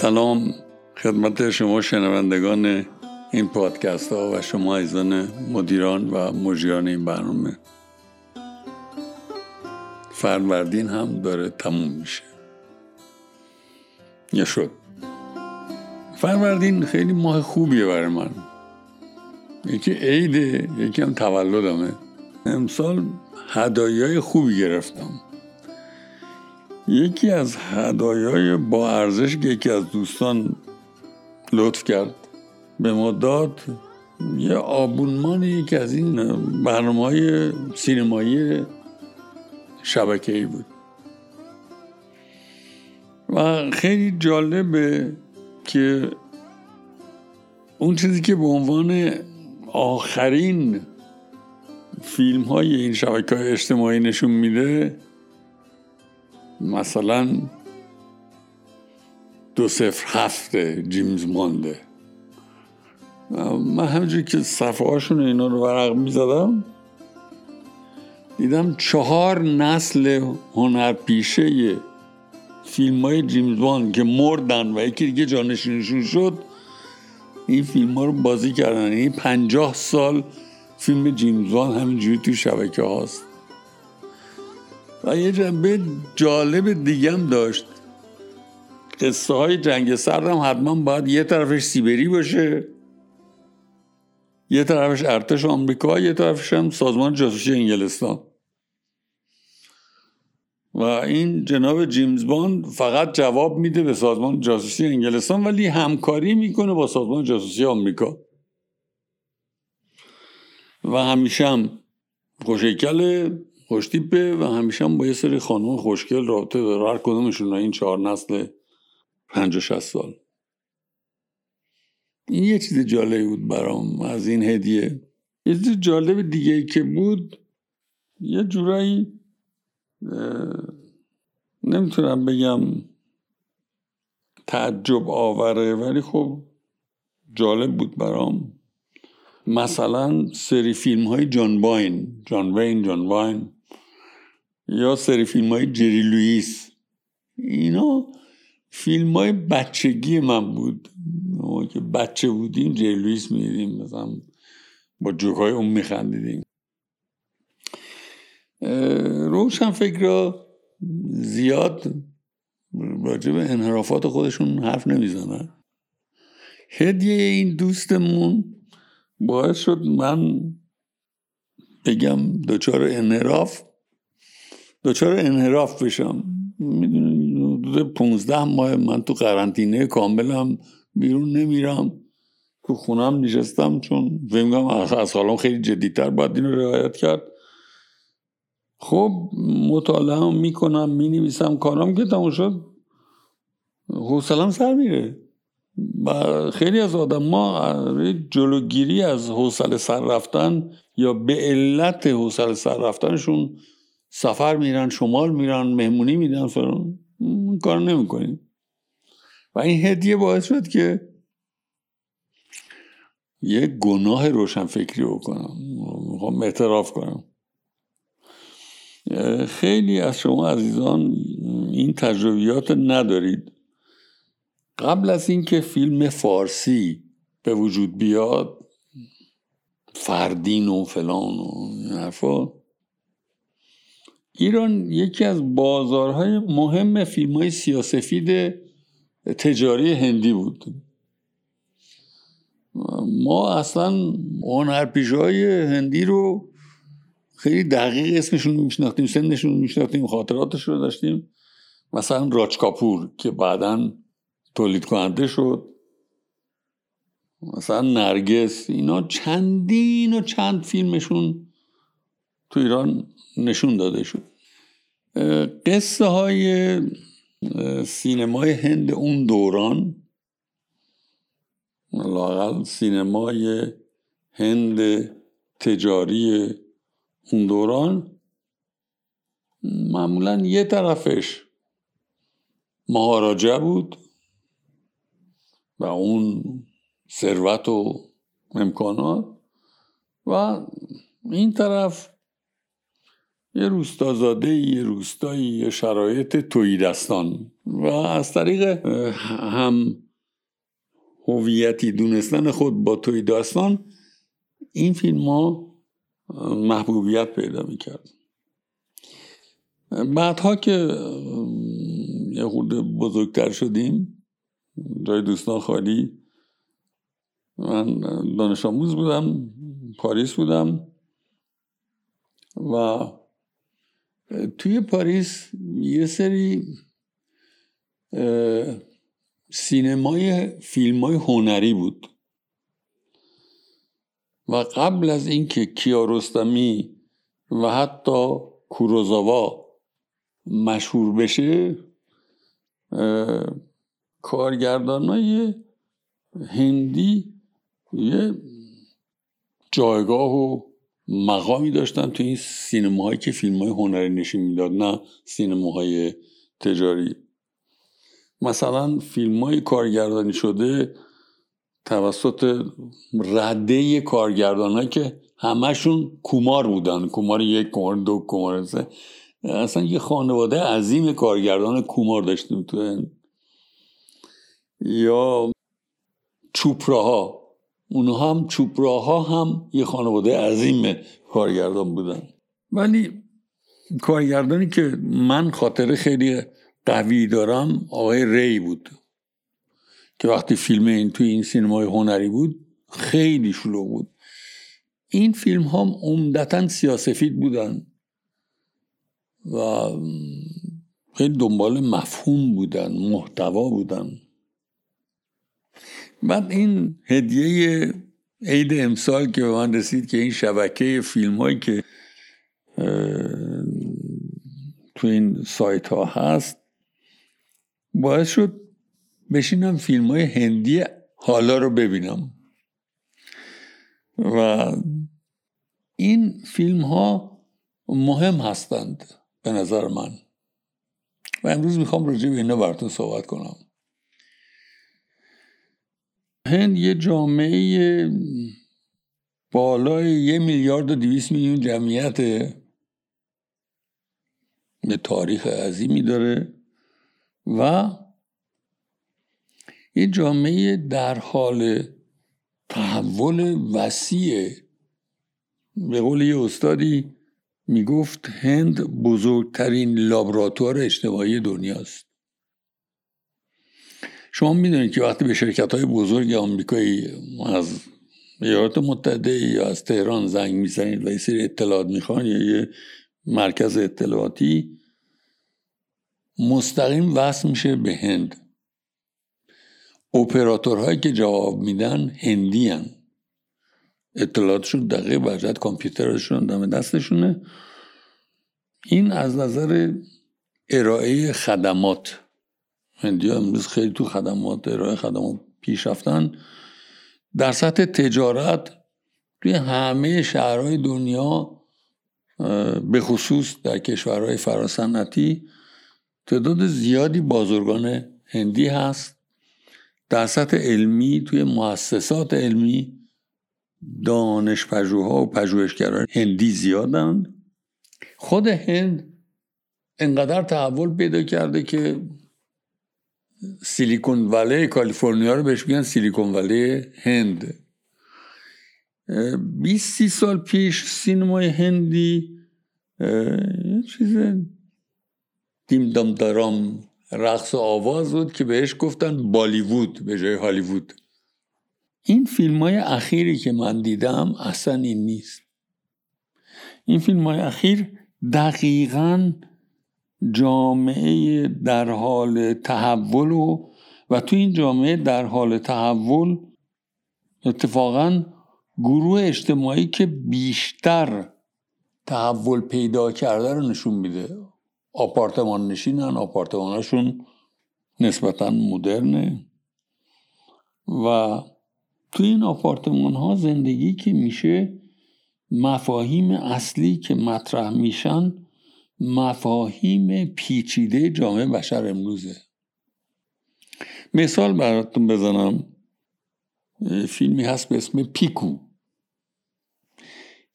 سلام خدمت شما شنوندگان این پادکست ها و شما ایزان مدیران و مجریان این برنامه. فروردین هم داره تموم میشه. یا شد. فروردین خیلی ماه خوبیه برای من. یکی عیده یکی هم تولدمه. امسال هدایای خوبی گرفتم. یکی از هدایای با ارزش که یکی از دوستان لطف کرد به ما داد یه آبونمان یکی از این برنامه های سینمایی شبکه ای بود. و خیلی جالبه که اون چیزی که به عنوان آخرین فیلم های این شبکه های اجتماعی نشون میده مثلا دو صفر هفته جیمز مانده من همینجوری که صفحه هاشون اینا رو ورق می‌زدم دیدم چهار نسل هنر پیشه فیلم های جیمز وان که مردن و یکی دیگه جانشینشون شد این فیلم ها رو بازی کردن. این پنجاه سال فیلم جیمز وان همینجوری تو شبکه هاست و یه جنبه جالب دیگم داشت. قصه های جنگ سرد هم حتما باید یه طرفش سیبری باشه یه طرفش ارتش آمریکا یه طرفش هم سازمان جاسوسی انگلستان. و این جناب جیمز باند فقط جواب میده به سازمان جاسوسی انگلستان ولی همکاری می‌کنه با سازمان جاسوسی آمریکا. و همیشه هم خوشیکل خوشتیپه و همیشه هم با یه سری خانم خوشگل رابطه داره. هر کدومشون این چهار نسل پنج و شست سال. این یه چیز جالبی بود برام از این هدیه. یه چیز جالب دیگه ای که بود یه جورایی نمی‌تونم بگم تعجب آوره ولی خب جالب بود برام. مثلا سری فیلم های جان باین جان وین جان واین. یا سری فیلم های جری لوئیس. اینا فیلم های بچگی من بود. ما که بچه بودیم جری لوئیس می‌دیدیم مثلا با جوک های اون میخندیدیم. روشن فکر زیاد راجع به انحرافات خودشون حرف نمی‌زنن. هدیه این دوستمون باعث شد من بگم دچار انحراف دچار انحراف بشم. می‌دونی حدود پونزده ماه من تو قرنطینه کاملم بیرون نمیرم. تو خونم نشستم چون فکر از حالم خیلی جدیتر باید این رو رعایت کرد. خب مطالعه می‌کنم می‌نویسم کارم که تموم شد. حوصلم سر میره. و خیلی از آدم ما جلوگیری از حوصله سر رفتن یا به علت حوصله سر رفتنشون سفر میرن شمال میرن مهمونی میدن فران کار نمی‌کنیم. و این هدیه باعث شد که یه گناه روشن فکری بکنم. می‌خوام اعتراف کنم. خیلی از شما عزیزان این تجربیات ندارید. قبل از اینکه فیلم فارسی به وجود بیاد فردین و فلان و این ایران یکی از بازارهای مهم فیلم های سیاسفید تجاری هندی بود. ما اصلا هنرپیشه هندی رو خیلی دقیق اسمشون رو میشناختیم سنشون رو میشناختیم خاطراتش رو داشتیم. مثلا راج کاپور که بعدا تولید کننده شد. مثلا نرگس اینا چندین و چند فیلمشون تو ایران نشون داده شد. قصه های سینمای هند اون دوران لاقل سینمای هند تجاری اون دوران معمولا یه طرفش مهاراجه بود و اون ثروت و امکانات و این طرف یه روستازاده یه روستایی یه شرایط تویدستان و از طریق هم هویتی دونستن خود با تویدستان این فیلم ها محبوبیت پیدا می‌کرد. بعدها که یه خورده بزرگتر شدیم جای دوستان خالی من دانش آموز بودم پاریس بودم و توی پاریس یه سری سینمای فیلم های هنری بود. و قبل از اینکه کیارستمی و حتی کوروزاوا مشهور بشه کارگردان های هندی یه جایگاه و مقامی داشتن تو این سینماهایی که فیلم های هنری نشین می‌داد نه سینماهای تجاری. مثلا فیلم های کارگردانی شده توسط رده کارگردان که همشون کومار بودن. کومار یک کومار دو کومار سه. اصلا یه خانواده عظیم کارگردان کومار داشتیم تو یا چوپراها. اونها هم چوپراها هم یه خانواده عظیم کارگردان بودن. ولی کارگردانی که من خاطر خیلی قوی دارم آقای ری بود که وقتی فیلم این توی این سینمای هنری بود خیلی شلوغ بود. این فیلم هم عمدتا سیاسفید بودن و خیلی دنبال مفهوم بودن محتوا بودن. بعد این هدیه عید امسال که به من رسید که این شبکه فیلم هایی که تو این سایت ها هست باعث شد بشینم فیلم های هندی حالا رو ببینم. و این فیلم ها مهم هستند به نظر من. و امروز می‌خوام راجع به اینا براتون صحبت کنم. هند یه جامعه بالای یه میلیارد و دویست میلیون جمعیت به تاریخ عظیمی داره. و یه جامعه در حال تحول وسیع. به قول یه استادی می‌گفت هند بزرگترین لابراتوار اجتماعی دنیاست. شما می‌دونید که وقتی به شرکت های بزرگ آمریکایی از ایالات متحده یا از تهران زنگ می‌زنید و یه سری اطلاعات می‌خوان یا یه مرکز اطلاعاتی مستقیم وصل میشه به هند. اپراتورهایی که جواب میدن هندی هن. اطلاعاتشون دقیق برجت کامپیوترشون دم دستشونه. این از نظر ارائه خدمات. هندی امروز خیلی تو خدمات ارائه خدمات پیش رفتن. در سطح تجارت توی همه شهرهای دنیا به خصوص در کشورهای فراسنتی تعداد زیادی بازرگان هندی هست. در سطح علمی توی مؤسسات علمی دانش پژوها و پژوهشگران هندی زیادند خود هند انقدر تحول پیدا کرده که سیلیکون ولی کالیفرنیا رو بهش میگن سیلیکون ولی هند. 20 سی سال پیش سینمای هندی یه چیز دیم دام دارام رقص و آواز بود که بهش گفتن بالیوود به جای هالیوود. این فیلم های اخیری که من دیدم اصلا این نیست. این فیلم های اخیر دقیقا جامعه در حال تحول و و تو این جامعه در حال تحول اتفاقا گروه اجتماعی که بیشتر تحول پیدا کرده رو نشون میده. آپارتمان نشینن آپارتمانشون نسبتا مدرنه. و تو این آپارتمان ها زندگی که میشه مفاهیم اصلی که مطرح میشن مفاهیم پیچیده جامعه بشر امروزه. مثال براتون بزنم. فیلمی هست به اسم پیکو.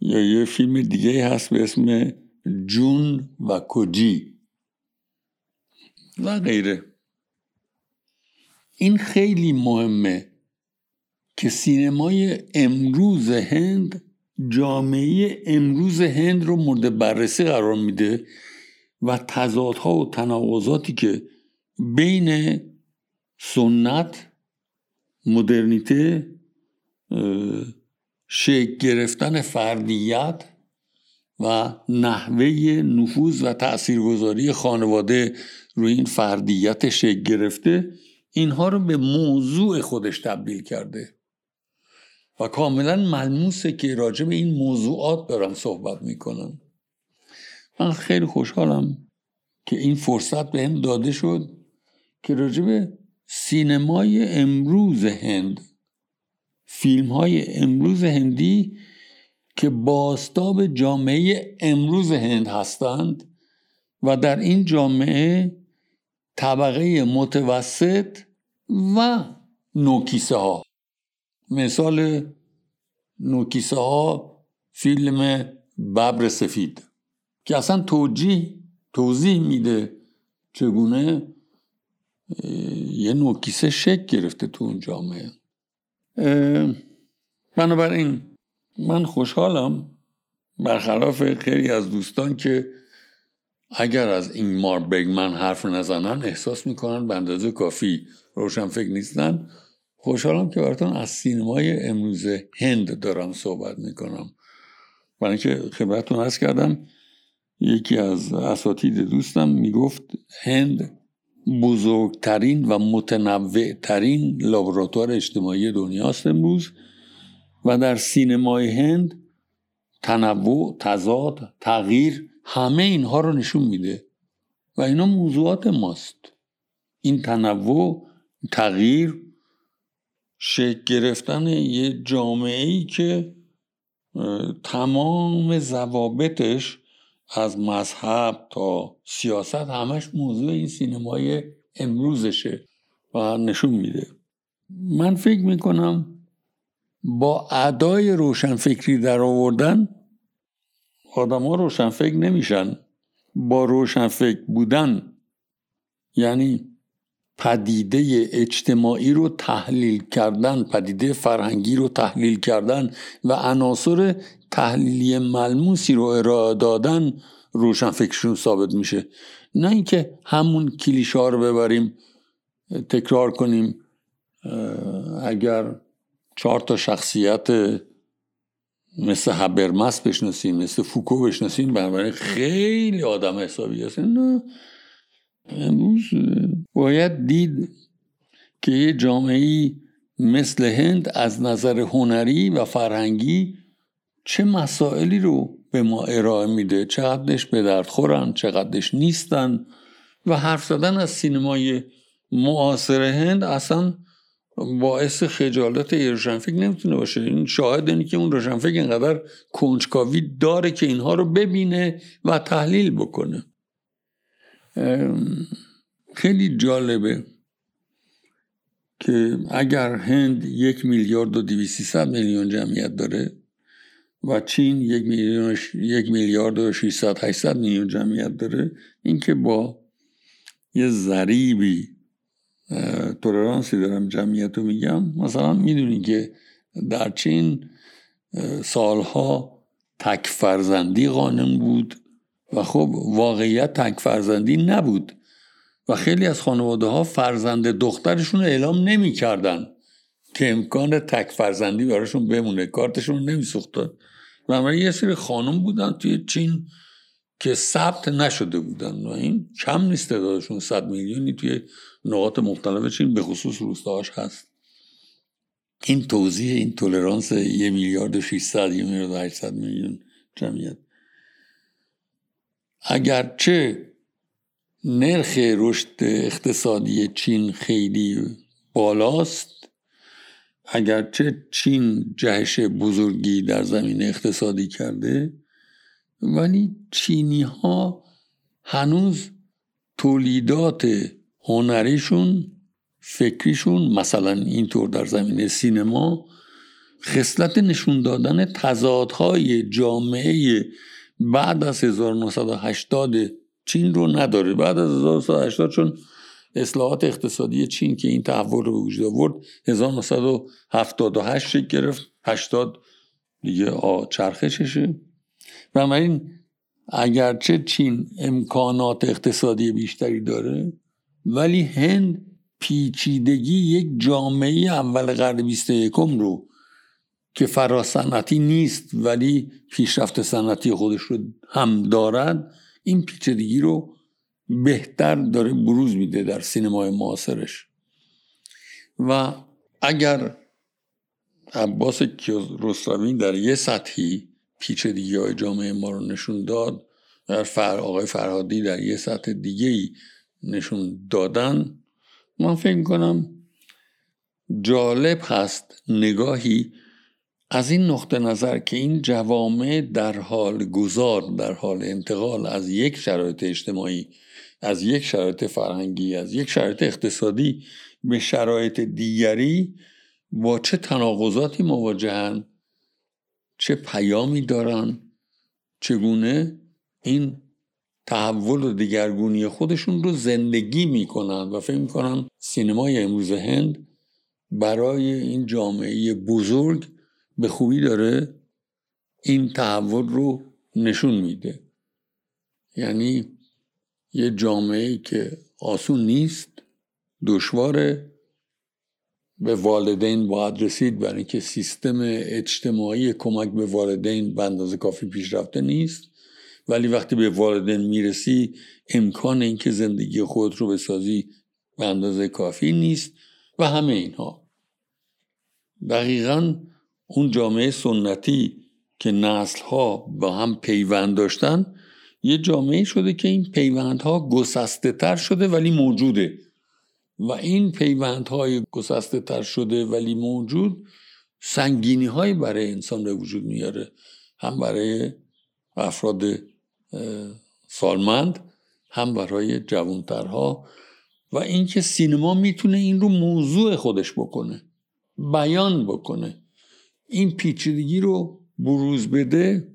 یا یه فیلم دیگه هست به اسم جون و کجی. و غیره. این خیلی مهمه که سینمای امروز هند جامعه امروز هند رو مورد بررسی قرار میده و تضادها و تناقضاتی که بین سنت مدرنیته شکل گرفتن فردیت و نحوه نفوذ و تاثیرگذاری خانواده روی این فردیت شکل گرفته اینها رو به موضوع خودش تبدیل کرده. و کاملا ملموسه که راجع به این موضوعات دارن صحبت می‌کنن. من خیلی خوشحالم که این فرصت به هم داده شد که راجع به سینمای امروز هند فیلم های امروز هندی که باستاب جامعه امروز هند هستند و در این جامعه طبقه متوسط و نوکیسه ها مثال نوکیسه ها فیلم ببر سفید که اصلا توجیه توضیح میده چگونه یه نوکیسه شک گرفته تو اون جامعه. بنابراین من خوشحالم برخلاف خیلی از دوستان که اگر از این مار بگمن حرف نزنن احساس می‌کنن به اندازه کافی روشن فکر نیستن. خوشحالم که براتون از سینمای امروز هند دارم صحبت می‌کنم. برای اینکه خبرتون هست کردم یکی از اساتید دوستم می‌گفت هند بزرگترین و متنوعترین لابراتوار اجتماعی دنیاست امروز و در سینمای هند تنوع، تضاد، تغییر همه اینها رو نشون میده و اینا موضوعات ماست. این تنوع تغییر شکل گرفتن یه جامعه ای که تمام ضوابطش از مذهب تا سیاست همش موضوع این سینمای امروزشه و نشون میده. من فکر می‌کنم با ادای روشنفکری در آوردن آدم ها روشنفکر نمیشن. با روشنفکر بودن یعنی پدیده اجتماعی رو تحلیل کردن پدیده فرهنگی رو تحلیل کردن و عناصر تحلیلی ملموسی رو ارائه دادن روشنفکرشون ثابت میشه. نه اینکه همون کلیشه رو ببریم تکرار کنیم اگر چهار تا شخصیت مثل هبرمس بشناسیم مثل فوکو بشناسیم بنابراین خیلی آدم حسابی هستن. امروز باید دید که یه جامعه مثل هند از نظر هنری و فرهنگی چه مسائلی رو به ما ارائه میده چقدرش به درد خورن چقدرش نیستن و حرف زدن از سینمای معاصر هند اصلا باعث خجالت یه روشنفکر نمی‌تونه باشه. این شاهد اینه که اون روشنفکر اینقدر کنجکاوی داره که اینها رو ببینه و تحلیل بکنه. خیلی جالبه که اگر هند یک میلیارد و دویسیصد میلیون جمعیت داره و چین یک میلیارد و 600 800 میلیون جمعیت داره اینکه با یه ضریبی تولرانسی دارم جمعیت رو میگم مثلا می‌دونی که در چین سالها تک فرزندی قانون بود. و خب واقعیت تک فرزندی نبود و خیلی از خانواده ها فرزند دخترشون اعلام نمی‌کردن که امکان تک فرزندی براشون بمونه. کارتشون نمیسوختن. و یه سری خانم بودن توی چین که ثبت نشده بودن و این کم نیست تعدادشون. صد میلیونی توی نقاط مختلف چین به خصوص روستاهاش هست. این توضیح این تولرانس یه میلیارد و 600 یه میلیارد و 800 میلیون جمعیت. اگرچه نرخ رشد اقتصادی چین خیلی بالاست اگرچه چین جهش بزرگی در زمین اقتصادی کرده ولی چینی ها هنوز تولیدات هنریشون فکریشون مثلا اینطور در زمینه سینما خصلت نشون دادن تضادهای جامعه بعد از 1980 چین رو نداره. بعد از 1980 چون اصلاحات اقتصادی چین که این تحول رو وجود آورد 1978 شکل گرفت. 80 دیگه آ چرخششه بنابراین اگرچه چین امکانات اقتصادی بیشتری داره ولی هند پیچیدگی یک جامعه اول قرن 21 رو که فراسنتی نیست ولی پیشرفت صنعتی خودش رو هم دارد این پیچیدگی رو بهتر داره بروز میده در سینمای معاصرش. و اگر عباس رستمی در یه سطحی پیچیدگی های جامعه ما رو نشون داد در فر آقای فرهادی در یه سطح دیگه ای نشون دادن من فکر کنم جالب هست نگاهی از این نقطه نظر که این جوامع در حال گذار در حال انتقال از یک شرایط اجتماعی از یک شرایط فرهنگی از یک شرایط اقتصادی به شرایط دیگری با چه تناقضاتی مواجهن؟ چه پیامی دارن؟ چگونه این تحول و دیگرگونی خودشون رو زندگی می‌کنن و فکر می‌کنن سینمای امروز هند برای این جامعه بزرگ به خوبی داره این تحول رو نشون میده. یعنی یه جامعه که آسون نیست دشواره. به والدین باید رسید برای اینکه سیستم اجتماعی کمک به والدین به اندازه کافی پیشرفته نیست. ولی وقتی به والدین می‌رسی امکان اینکه زندگی خود رو بسازی به اندازه کافی نیست و همه اینها. دقیقا اون جامعه سنتی که نسل ها با هم پیوند داشتن یه جامعه شده که این پیوندها گسسته تر شده ولی موجوده. و این پیوندهای گسسته تر شده ولی موجود سنگینی های برای انسان به وجود میاره. هم برای افراد سالمند هم برای جوانترها. و اینکه سینما می‌تونه این رو موضوع خودش بکنه بیان بکنه. این پیچیدگی رو بروز بده.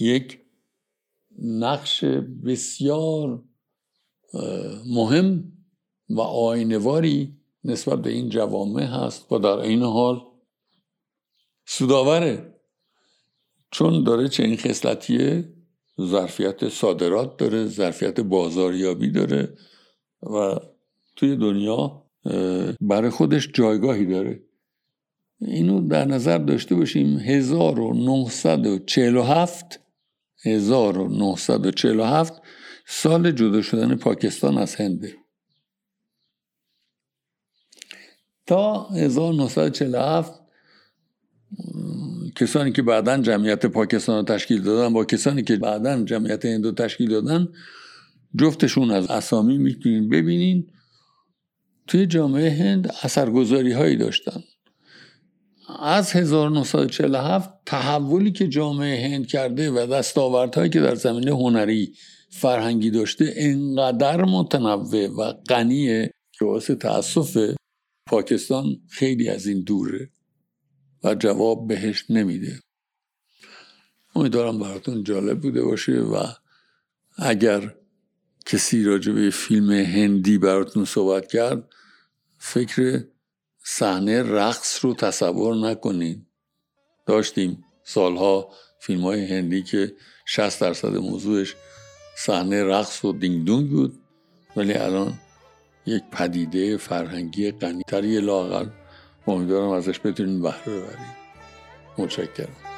یک نقش بسیار مهم و آینواری نسبت به این جوامع هست و در این حال سوداوره چون داره چنین خصلتیه؟ ظرفیت صادرات داره ظرفیت بازاریابی داره و توی دنیا برای خودش جایگاهی داره. اینو در نظر داشته باشیم 1947 1947 سال جدا شدن پاکستان از هنده تا 1947 کسانی که بعدا جمعیت پاکستان رو تشکیل دادن با کسانی که بعدا جمعیت هندو تشکیل دادن جفتشون از اسامی می‌تونین ببینین. توی جامعه هند اثرگذاری هایی داشتن. از 1947 تحولی که جامعه هند کرده و دستاوردهایی که در زمینه هنری فرهنگی داشته انقدر متنوع و غنیه که واسه تاسف پاکستان خیلی از این دوره و جواب بهش نمیده. امیدوارم براتون جالب بوده باشه و اگر کسی راجع به فیلم هندی براتون صحبت کرد فکر صحنه رقص رو تصور نکنین. داشتیم سالها فیلم های هندی که 60 درصد موضوعش صحنه رقص و دینگ دونگ بود ولی الان یک پدیده فرهنگی غنیتری لاغر امیدوارم ازش بتونین بهره ببرید متشکرم.